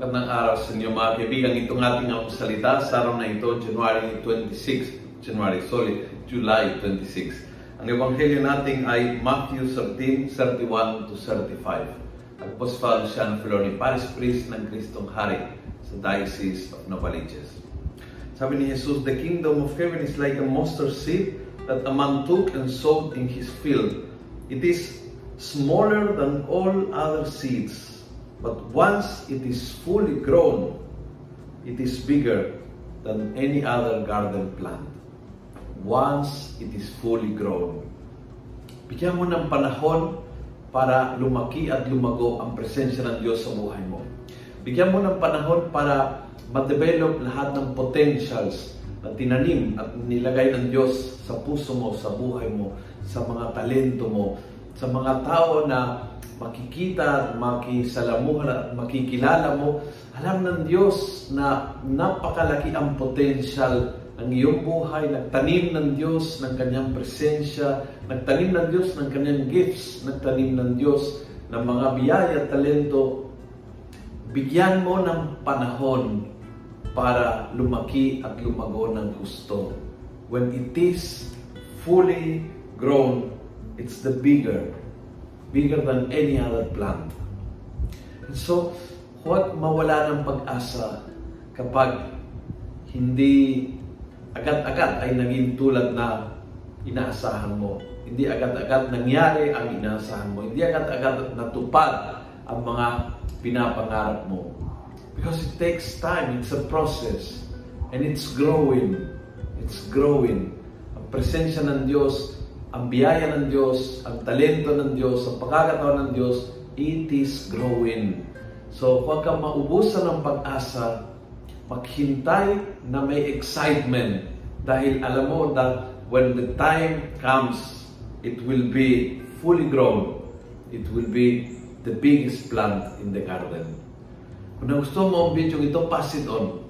inyo mga kaibigan. Itong ating ang salita sa araw na ito, January 26, January, sorry, July 26. Ang ebanghelyo natin ay Matthew 13, 31 to 35. Apostle Sean Filoni, Paris Priest ng Kristong Hari sa Diocese of Novaliches. Sabi ni Jesus, The kingdom of heaven is like a mustard seed that a man took and sowed in his field. It is smaller than all other seeds But once it is fully grown, it is bigger than any other garden plant. Once it is fully grown. Bigyan mo ng panahon para lumaki at lumago ang presensya ng Diyos sa buhay mo. Bigyan mo ng panahon para ma-develop lahat ng potentials na tinanim at nilagay ng Diyos sa puso mo, sa buhay mo, sa mga talento mo, sa mga tao na makikita makisalamuhan at makikilala mo, alam ng Diyos na napakalaki ang potential ng iyong buhay, nagtanim ng Diyos ng kanyang presensya, nagtanim ng Diyos ng kanyang gifts, nagtanim ng Diyos ng mga biyaya at talento. Bigyan mo ng panahon para lumaki at lumago ng gusto. When it is fully grown, it's the bigger bigger than any other plant. And so, huwag mawala ng pag-asa kapag hindi agad-agad ay naging tulad na inaasahan mo. Hindi agad-agad nangyari ang inaasahan mo. Hindi agad-agad natupad ang mga pinapangarap mo. Because it takes time. It's a process. And it's growing. It's growing. Ang presensya ng Diyos ang biyaya ng Diyos, ang talento ng Diyos, ang pagkakataon ng Diyos, it is growing. So, huwag kang maubusan ng pag-asa, maghintay na may excitement dahil alam mo that when the time comes, it will be fully grown. It will be the biggest plant in the garden. Kung gusto mo ang video ito, pass it on.